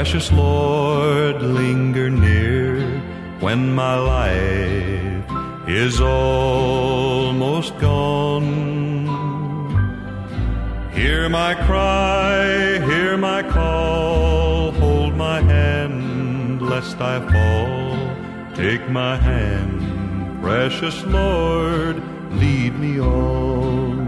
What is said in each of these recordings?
precious Lord, linger near. When my life is almost gone, hear my cry, hear my call, hold my hand, lest I fall. Take my hand, precious Lord, lead me on.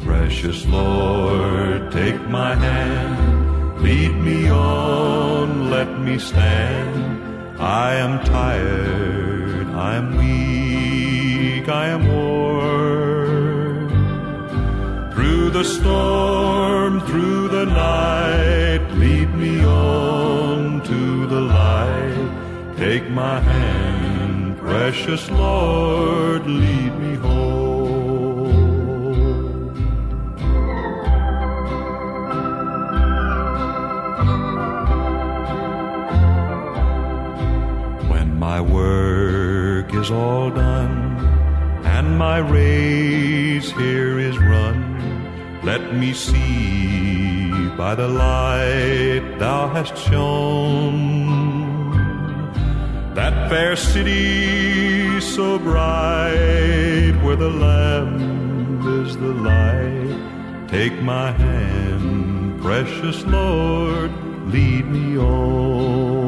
Precious Lord, take my hand, lead me on, let me stand. I am tired, I am weak, I am worn. Through the storm, through the night, lead me on to the light. Take my hand, precious Lord, lead me home. My work is all done and my race here is run, let me see by the light thou hast shone that fair city so bright where the Lamb is the light. Take my hand, precious Lord, lead me on.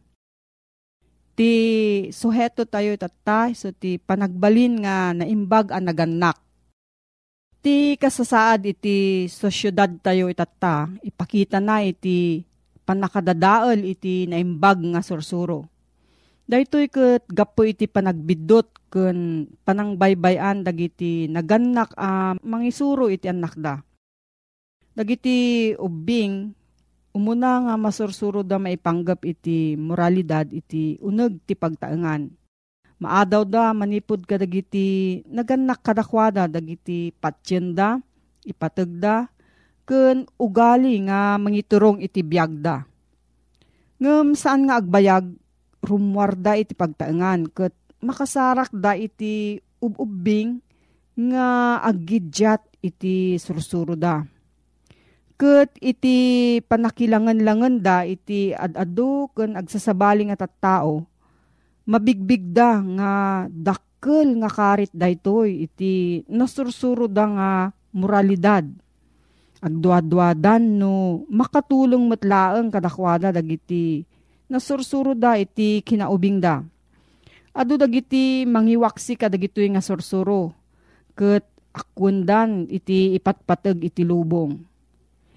Ti suheto tayo itata, so ti panagbalin nga naimbag ang naganak. Ti kasasaad iti sa syudad tayo itata, ipakita na iti panakadadaol iti naimbag nga sursuro. Daytoy ket gapo iti panagbidot ken panangbaybayan dagiti naganak a uh, mangisuro iti anak da. Dagiti ubing Umuna nga masursuro da maipanggap iti moralidad iti uneg ti pagtaengan. Maadaw da manipod ka dagiti naganak kadakwada dagiti patsyenda, ipatagda, ken ugali nga mangiturong iti biyagda. Ngem saan nga agbayag rumwarda iti pagtaengan ket makasarak da iti ububing nga aggidyat iti sursuro da ket iti panakilangan-langan da iti adado ken agsasabaling at tao. Mabigbig da nga dakkel nga karit daytoy iti nasursuro da nga moralidad. Agduadwadan no makatulong matlaeng kadakwada dagiti nasursuro da iti kinaubing da. Adu dagiti mangiwaksi kadagitoy nga sursuro ket akundan iti ipatpateg iti lubong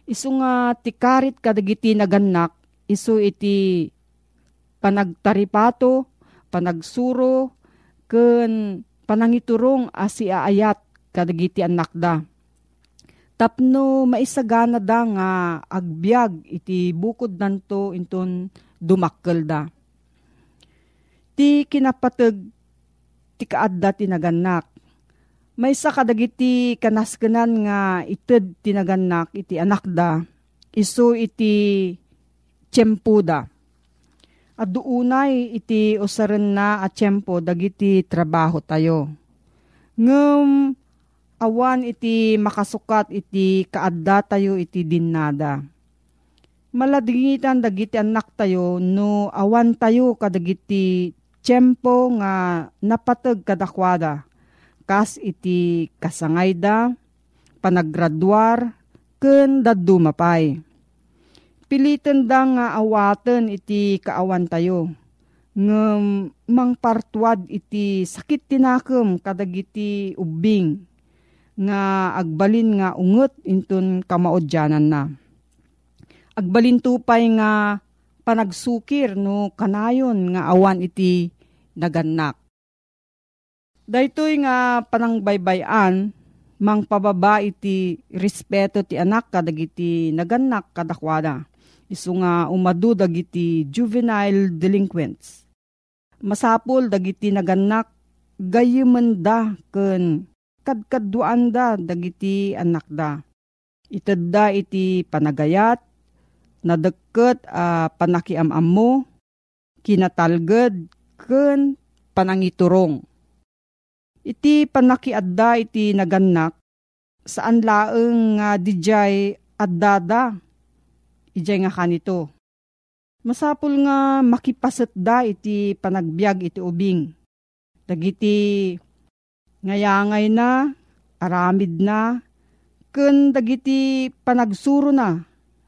Isu nga tikarit kadagiti naganak, isu iti panagtaripato, panagsuro, ken panangiturong asi aayat kadagiti anak da. Tapno maisagana da nga agbyag iti bukod nanto inton dumakkel da. Ti kinapateg ti kaadda ti naganak may sa kadagiti kanaskenan nga ited tinaganak iti anak da, iso iti tiyempo da. At doonay iti usaren na at tiyempo dagiti trabaho tayo. Ngem awan iti makasukat iti kaadda tayo iti dinnada. Maladingitan dagiti anak tayo no awan tayo kadagiti tiyempo nga napatag kadakwada kas iti kasangay da, panaggraduar, ken daddu mapay. Pilitan da nga awaten iti kaawan tayo. Ngem mangpartuad iti sakit tinakem kadagiti ubing nga agbalin nga unget inton kamaodyanan na. Agbalin tupay nga panagsukir no kanayon nga awan iti naganak Daytoy nga panangbaybayan, mang pababa iti respeto ti anak kadagiti naganak kadakwada. Isu nga umadu dagiti juvenile delinquents. Masapol dagiti naganak gayiman da ken kadkaduan da dagiti anak da. Ited da iti panagayat, nadagket a uh, panakiamam mo, kinatalged, ken panangiturong Iti panakiadda iti naganak, saan laeng nga uh, dijay addada, ijay nga kanito. Masapul nga makipasat da iti panagbiag iti ubing. Dagiti ngayangay na, aramid na, ken dagiti panagsuro na,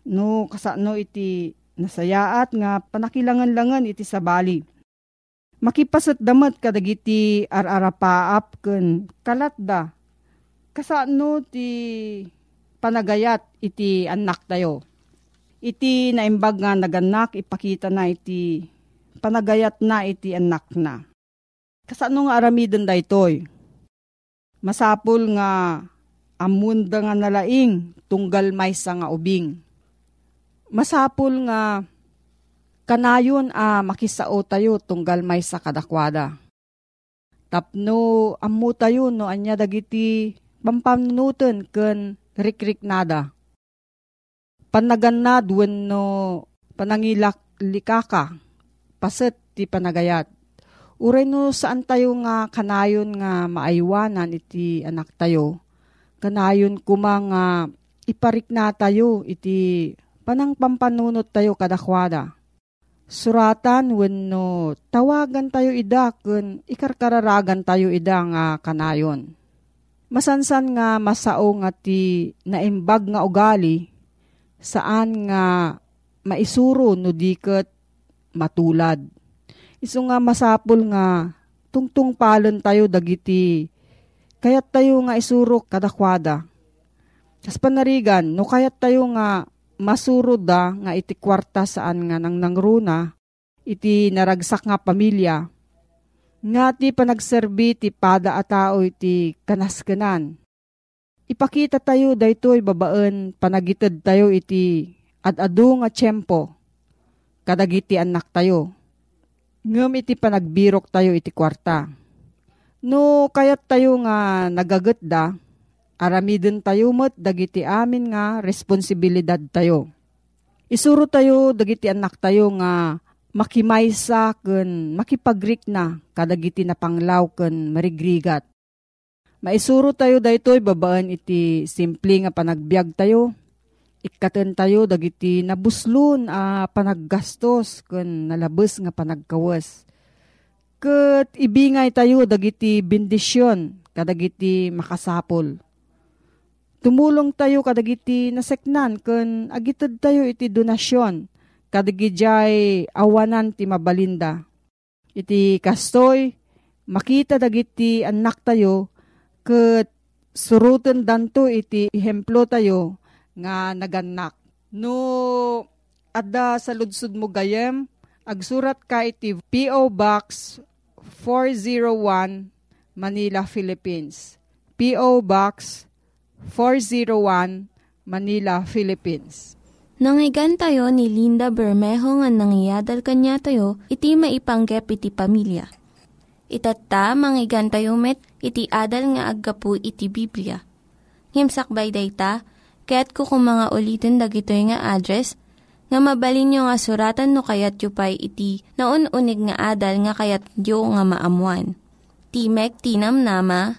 no kasano iti nasayaat nga panakilangan-langan iti sabali makipasat damat kadagiti ararapaap ken kalatda. Kasano ti panagayat iti anak tayo. Iti naimbag nga naganak ipakita na iti panagayat na iti anak na. Kasano nga aramidon da itoy? Masapul nga amunda nga nalaing tunggal may nga ubing. Masapul nga Kanayon a ah, makisao tayo tunggal may sa kadakwada. Tapno ammo tayo no anya dagiti pampanunutan ken rikrik nada. Panaganad wenno panangilak likaka paset ti panagayat. Uray no saan tayo nga kanayon nga maaywanan iti anak tayo. Kanayon kumang nga iparik na tayo iti panang pampanunot tayo kadakwada suratan wenno tawagan tayo ida kun ikarkararagan tayo ida nga kanayon. Masansan nga masao nga ti naimbag nga ugali saan nga maisuro no diket matulad. Isu nga masapul nga tungtung palon tayo dagiti kayat tayo nga isurok kadakwada. Kas panarigan, no kayat tayo nga masurod da nga iti kwarta saan nga nang nangruna, iti naragsak nga pamilya, nga ti panagserbi ti pada a tao iti kanaskanan. Ipakita tayo daytoy babaan panagitid tayo iti ad-adu nga tiyempo kadagiti anak tayo. Ngem iti panagbirok tayo iti kwarta. No kayat tayo nga nagagat da, aramidin tayo met dagiti amin nga responsibilidad tayo. Isuro tayo dagiti anak tayo nga makimaysa ken makipagrik na kadagiti na panglaw ken marigrigat. Maisuro tayo daytoy babaan iti simple nga panagbiag tayo. Ikaten tayo dagiti nabuslon a panaggastos ken nalabes nga panagkawas. Ket ibingay tayo dagiti bendisyon kadagiti makasapol. Tumulong tayo kadagiti naseknan ken agited tayo iti donasyon kadagijay awanan ti mabalinda. Iti kastoy makita dagiti anak tayo ket suruten danto iti ihemplo tayo nga naganak. No adda sa ludsud mo gayem, agsurat ka iti P.O. Box 401 Manila, Philippines. P.O. Box 401 Manila, Philippines. Nangyigan tayo ni Linda Bermejo nga nangyadal kanya tayo, iti maipanggep iti pamilya. Itatta, manggigan met, iti adal nga aggapu iti Biblia. Ngimsakbay dayta, kaya't kukumanga ulitin dagito nga address, nga mabalin nga suratan no kayat yu pa'y iti na unig nga adal nga kayat yu nga maamuan. Timek Tinam Nama,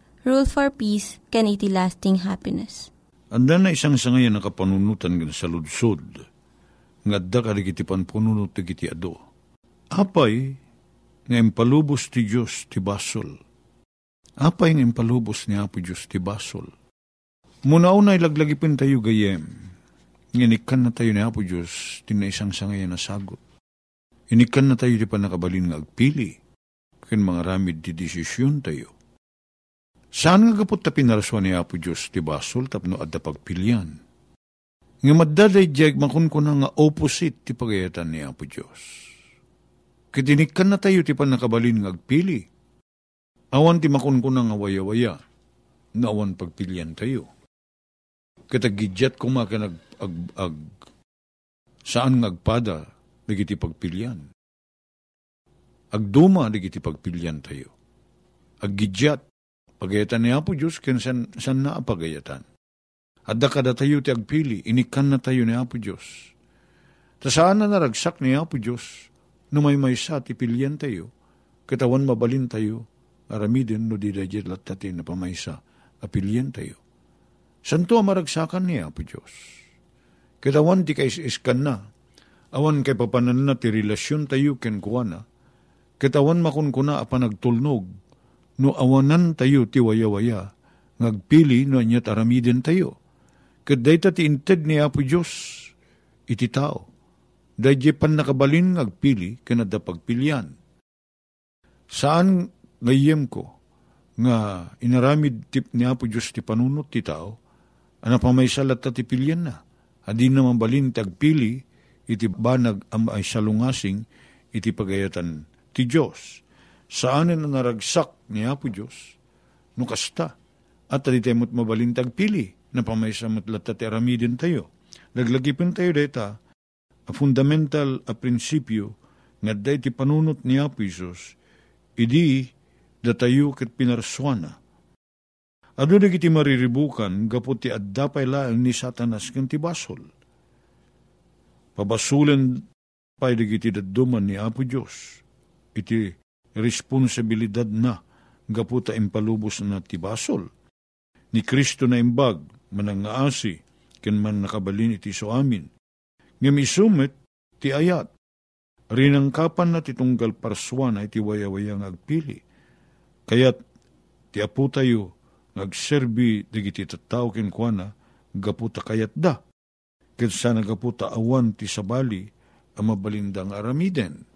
Rule for Peace, can iti lasting happiness. Anda na isang sangayan nakapanunutan nga sa ludsod, nga adda ka iti panpununut iti ado. Apay, nga impalubos ti Diyos ti basol. Apay nga impalubos ni Apo Diyos ti basol. Muna unay laglagipin tayo gayem, Nginikan na tayo ni Apo Diyos, tinaisang sangayan na sagot. Inikan na tayo di pa nakabalin nga agpili, ken mga ramid di desisyon tayo. Saan nga kapot ta pinaraswa ni Apo Diyos ti basol tapno adda pagpilian? Nga maddaday diyag makun ko na nga opposite ti pagayatan ni Apo Diyos. Kitinikan na tayo ti pa nakabalin nga agpili. Awan ti makun ko na nga waya-waya, na awan pagpilian tayo. Katagidyat ko maka nag, ag, ag, saan ngagpada, nagiti pagpilian. Agduma, nagiti pagpilian tayo. Aggidyat, pagayatan ni Apo Diyos, ken san, san na pagayatan. Adda kada tayo ti agpili, inikan na tayo ni Apo Diyos. Ta saan na naragsak ni Apo Diyos, no may may sa ti pilian tayo, katawan mabalin tayo, aramidin no di dajit latati na pamaysa, apilyan tayo. Santo maragsakan niya po Diyos. Katawan ti kais-iskan na, awan kay papanan na ti relasyon tayo ken kuwana, katawan makunkuna a panagtulnog, no awanan tayo ti waya-waya, ngagpili no anyat aramiden tayo. Kaday ta ti inted ni Apo Diyos, iti tao. Dahil pan nakabalin ngagpili, kanada pagpilian. Saan ngayem ko, nga inaramid tip ni Apo Diyos ti panunot ti tao, ana pa may salat ti pilyan na. Adi naman balin tagpili, iti banag am ay salungasing, iti pagayatan ti Diyos. Saan na naragsak ni Apo Diyos, no kasta, at adi tayo mabalin tagpili, na pamaysa matlat ti aramidin tayo. Naglagipin tayo deta, a fundamental a prinsipyo, nga day ti panunot ni Apo Isos, idi datayo ket pinarswana. Ado na kiti mariribukan, gapot ti adda pailaan ni satanas ken ti basol. Pabasulen pay digiti dadduman ni Apo Diyos. Iti responsibilidad na gaputa impalubos na tibasol. Ni Kristo na imbag, manangaasi, ken man nakabalin iti so amin. Ngam isumit, ti ayat. Rinang kapan na titunggal parswa na iti wayawayang agpili. Kayat ti apu tayo, ngagserbi digiti tattao ken kuana, gaputa kayat da. Ket sana gaputa awan ti sabali, ang mabalindang aramiden.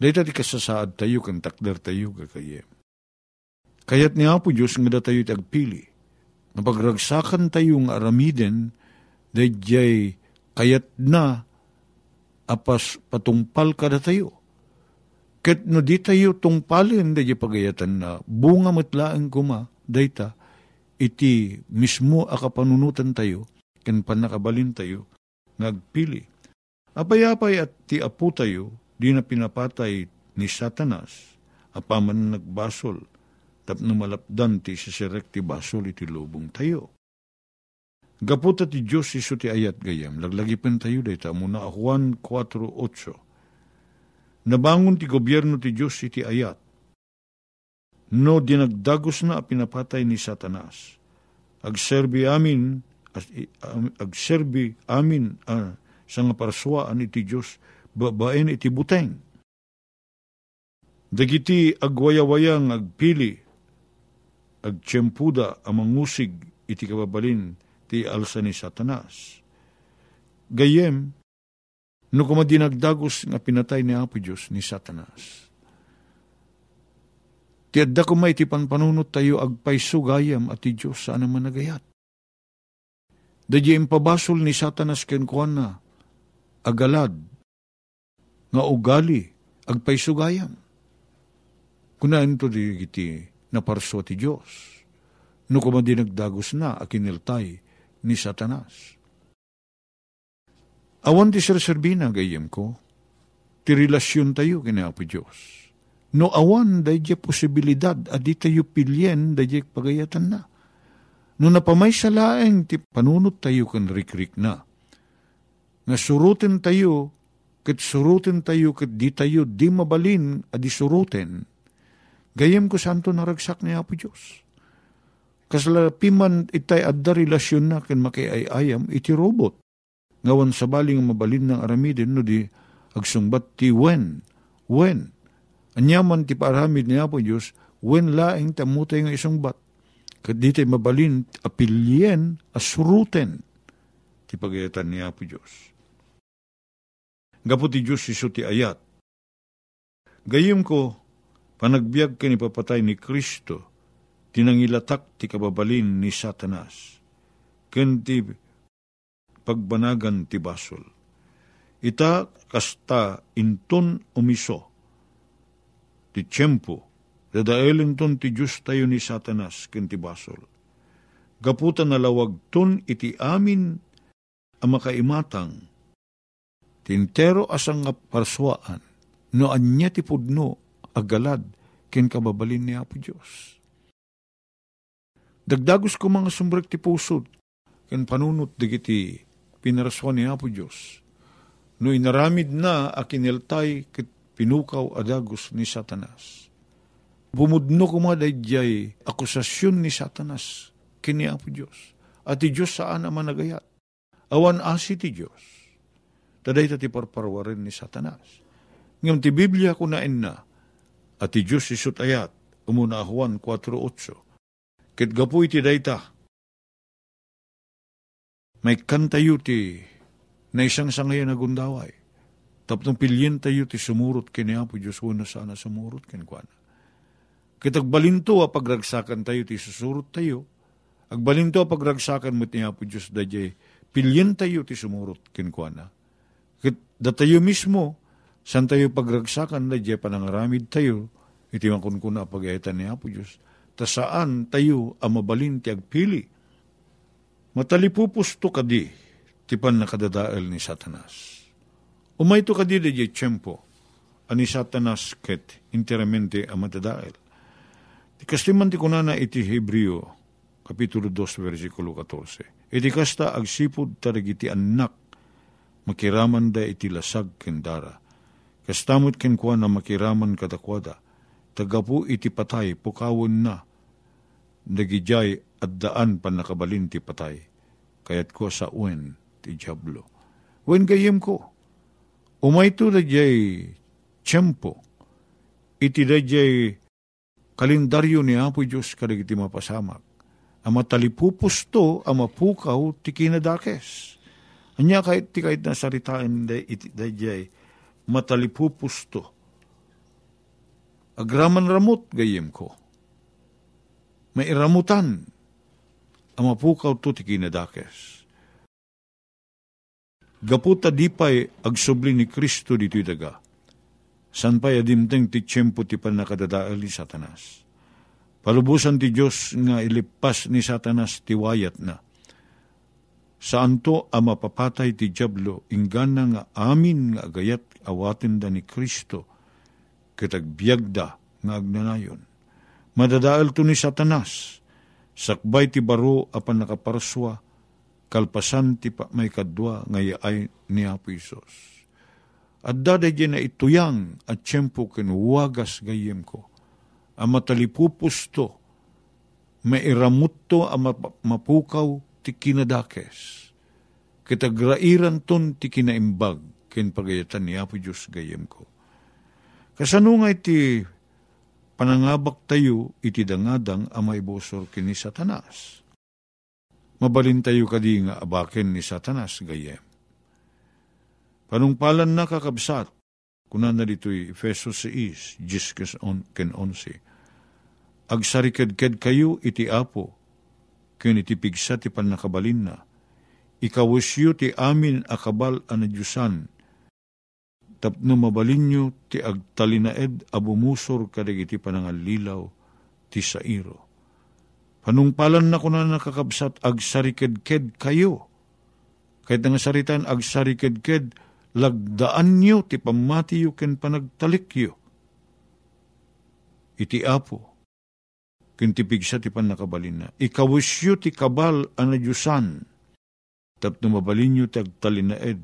Dahil kasasaad tayo kan takder tayo kakayem. Kayat ni Apo Diyos nga tayo tagpili. Napagragsakan tayong aramiden, dahil kayat na apas patungpal kada tayo. Ket no di tayo tungpalin da pagayatan na bunga matlaan kuma dayta iti mismo akapanunutan tayo ken panakabalin tayo ngagpili. Apay-apay at ti apu tayo di na pinapatay ni Satanas apaman nagbasol tapno malapdan ti sisirek ti basol iti lubong tayo. Gaputa ti Diyos iso ti ayat gayam, laglagipan tayo dayta muna Juan 4.8. Nabangon ti gobyerno ti Diyos iti ayat. No dinagdagos na pinapatay ni Satanas. Agserbi amin, agserbi amin uh, sa nga paraswaan iti Diyos, babaen iti buteng. Dagiti agwayawayang agpili, agtsyempuda amang musig iti kababalin, ti alsa ni Satanas. Gayem, no kumadinagdagos nga pinatay ni Apo Diyos ni Satanas. Ti adda kumay ti panpanunot tayo agpayso gayam at ti Diyos saan naman nagayat. Dadya impabasol ni Satanas ken na agalad nga ugali agpayso gayam. Kunaan to di giti naparso ti Diyos. No kumadinagdagos na akiniltay ni Satanas. Awan ti serserbina gayem ko, ti relasyon tayo kina Apo Diyos. No awan dayjay posibilidad adi tayo pilyen dayjay pagayatan na. No napamay sa laeng ti panunot tayo kan rikrik na. Nga surutin tayo, kat surutin tayo, kat di tayo di mabalin adi surutin. Gayem ko santo naragsak ni Apo Diyos Kasalapiman itay adda relasyon na ken makiayayam iti robot. Ngawan sa baling mabalin ng aramidin no di agsungbat ti wen. Wen. Anyaman ti paramid niya po Diyos, wen laing tamutay nga isang bat. Kaditay mabalin apilyen asuruten ti pagayatan niya po Diyos. Gapo ti Diyos iso ti ayat. Gayim ko, panagbiag ka ni papatay ni Kristo, tinangilatak ti kababalin ni Satanas, ken ti pagbanagan ti basol. Ita kasta inton umiso, ti tiyempo, dadaelin ton ti Diyos tayo ni Satanas ken ti basol. Gaputan na lawag ton iti amin ang makaimatang, tintero asang nga parswaan, no anya ti pudno agalad ken kababalin ni Apo Diyos Dagdagos ko mga sumbrek ti pusod, ken panunot digiti pinaraswan ni Apo Diyos. No inaramid na akiniltay kit pinukaw adagos ni Satanas. Bumudno ko mga dadyay akusasyon ni Satanas kini Apo Diyos. At ti Diyos saan naman nagayat. Awan asi ti Diyos. Taday ti parparwarin ni Satanas. Ngam ti Biblia ko na at ti Diyos isut ayat, umuna Juan 4.8, Ket gapu iti dayta. May kantayo ti na isang sangayan na gundaway. Tapos pilyen tayo ti sumurot kini Apo Diyos na sana sumurot kin kuana. Kitagbalinto a pagragsakan tayo ti susurot tayo. Agbalinto a pagragsakan mo ti Apo Diyos dayjay pilyen tayo ti sumurot kin kuana. Kit da tayo mismo san tayo pagragsakan dayjay panangaramid tayo iti makunkuna pagayatan ni Apo Diyos ta saan tayo ang mabalin ti agpili. Matalipupusto kadi, ti pan nakadadael ni Satanas. Umay to kadi di tiyempo, ani Satanas ket interamente ang matadael. Ti kastiman ti kunana iti Hebreo, kapitulo 2, versikulo 14. Iti kasta agsipod tarigiti anak, makiraman da iti lasag kendara. Kastamot ken kuha na makiraman kadakwada, tagapu iti patay, pukawon na, nagijay at daan pan nakabalin ti patay, kayat ko sa uwen ti Diablo. Wen gayem ko, umay to da jay tiyempo, iti da jay kalendaryo ni Apo Diyos kadag iti mapasamak. Ama talipupus ama pukaw, ti kinadakes. Anya kahit ti kahit nasaritaan da iti da jay matalipupus to. Agraman ramot gayem ko. May iramutan, ama pukaw to ti kinadakes. Gaputa dipay agsubli ni Kristo dito'y daga. San pa'y adimteng ti tiyempo ti panakadadaal ni Satanas. Palubusan ti Diyos nga ilipas ni Satanas ti wayat na. Saan to ang mapapatay ti Diablo, ingana nga amin nga agayat awatin da ni Kristo, kitagbiagda nga agnanayon. Madadaal to ni Satanas, sakbay ti baro apan nakaparswa, kalpasan ti pa may kadwa ngayay ni Apo Isos. At daday na ituyang at tiyempo kinuwagas gayem ko. Ang matalipupus to, mairamut to ang mapukaw ti kinadakes. Kitagrairan ton ti kinaimbag ken pagayatan ni Apo Diyos gayem ko. Kasano nga iti panangabak tayo iti dangadang amay bosor kini satanas. Mabalin tayo kadi nga abaken ni satanas gayem. Panungpalan na kakabsat, kunan na dito'y Efeso 6, 10 ken 11. Agsariked-ked kayo iti apo, ken iti pigsa ti panakabalin na. Ikawasyo ti amin akabal anadyusan, tapno mabalin nyo ti agtalinaed abumusor kadag iti panangalilaw ti sairo. Panungpalan na kunan nakakabsat agsariked-ked kayo. Kahit nga saritan agsariked-ked, lagdaan nyo ti pamatiyo ken panagtalikyo. Iti apo, ken ti panakabalin na. Ikawisyo ti kabal anadyusan, tapno mabalin nyo ti agtalinaed,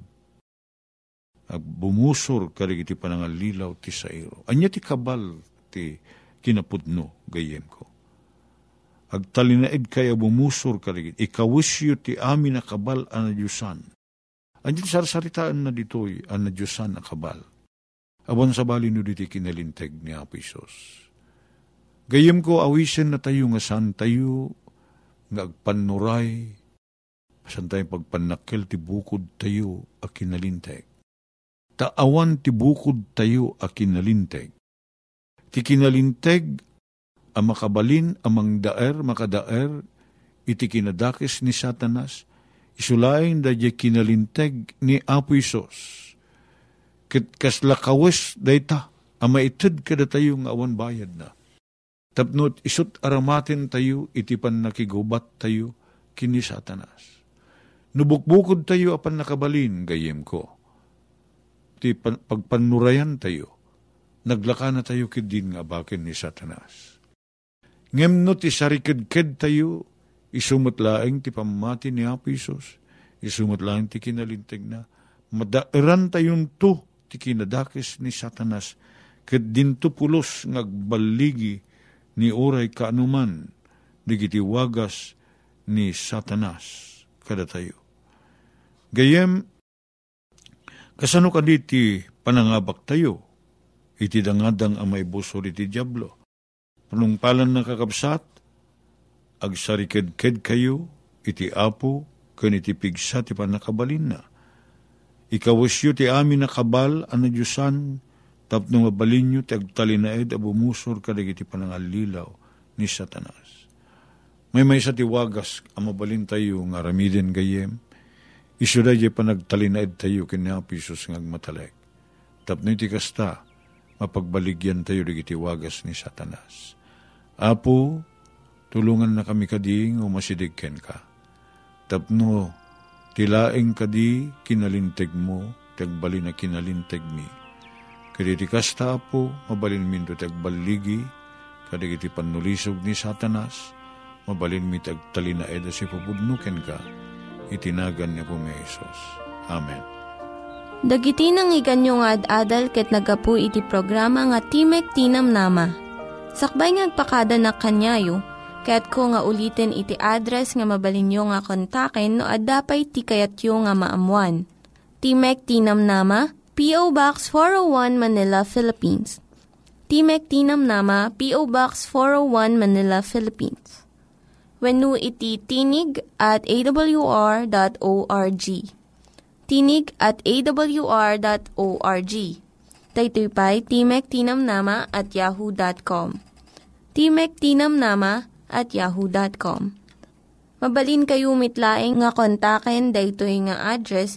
ag bumusor karig iti panangalilaw ti sairo. Anya ti kabal ti kinapudno gayem ko. Agtalinaed kaya bumusor karig ikawisyo ti amin na kabal anadyusan Andiyan sarsaritaan na ditoy, ang na kabal. Awan sa bali no diti kinalinteg ni Apo Isos. Gayem ko awisen na tayo nga san tayo, nga agpanuray, san tayo pagpanakil ti tayo a kinalinteg. Taawan ti bukod tayo a kinalinteg. Ti kinalinteg a makabalin amang daer, makadaer, iti kinadakis ni Satanas, isulaing da kinalinteg ni Apo Isos. Kit kaslakawes dayta, ama itid kada tayo nga awan bayad na. Tapnot isut aramatin tayo, itipan nakigubat tayo, kini satanas. Nubukbukod tayo apan nakabalin, gayem ko. Ti pagpanurayan tayo, naglaka na tayo kidin nga bakin ni satanas. Ngem no ti sarikid-kid tayo, Isumot laeng ti pamati ni Apo Isos. Isumot laeng ti kinalinteg na. Madairan tayon to ti kinadakis ni Satanas. Ket dinto pulos ngagbaligi ni oray kaanuman digiti wagas ni Satanas kada tayo. Gayem, kasano ka ti panangabak tayo, iti dangadang amay busor iti Diablo. Panungpalan na kakabsat, agsariked-ked kayo, iti apo, ken iti pigsa ti panakabalin na. Ikawasyo ti amin na kabal, ana Diyosan, tapno mabalin nyo, ti agtalinaed, abumusor kadag iti panangalilaw ni Satanas. May may sa tiwagas, amabalin tayo, nga ramiden gayem, isuda di panagtalinaed tayo, kinapisos ng matalek. Tapno iti kasta, mapagbaligyan tayo, di wagas ni Satanas. Apo, tulungan na kami kading umasidigken ka. Tapno, tilaeng kadi kinalinteg mo, tagbali na kinalinteg mi. Kaditi kasta po, mabalin min do tagbaligi, kadagiti panulisog ni satanas, mabalin mi tagtalina eda si pupudnuken ka, itinagan niya po may Isos. Amen. Dagiti nang iganyo nga ad-adal ket nagapu iti programa nga Timek Tinam Nama Sakbay ngagpakada na kanyayo, kaya't ko nga ulitin iti address nga mabalinyo nga kontaken no ad-dapay tikayatyo nga maamuan. Timek Tinam Nama, P.O. Box 401 Manila, Philippines. Timek Tinam Nama, P.O. Box 401 Manila, Philippines. When iti tinig at awr.org. Tinig at awr.org. Daytoy pa'y Timek Tinam Nama at yahoo.com. Timek Tinam Nama at yahoo.com. Mabalin kayo mitlaeng nga kontaken daytoy nga address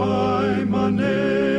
my money.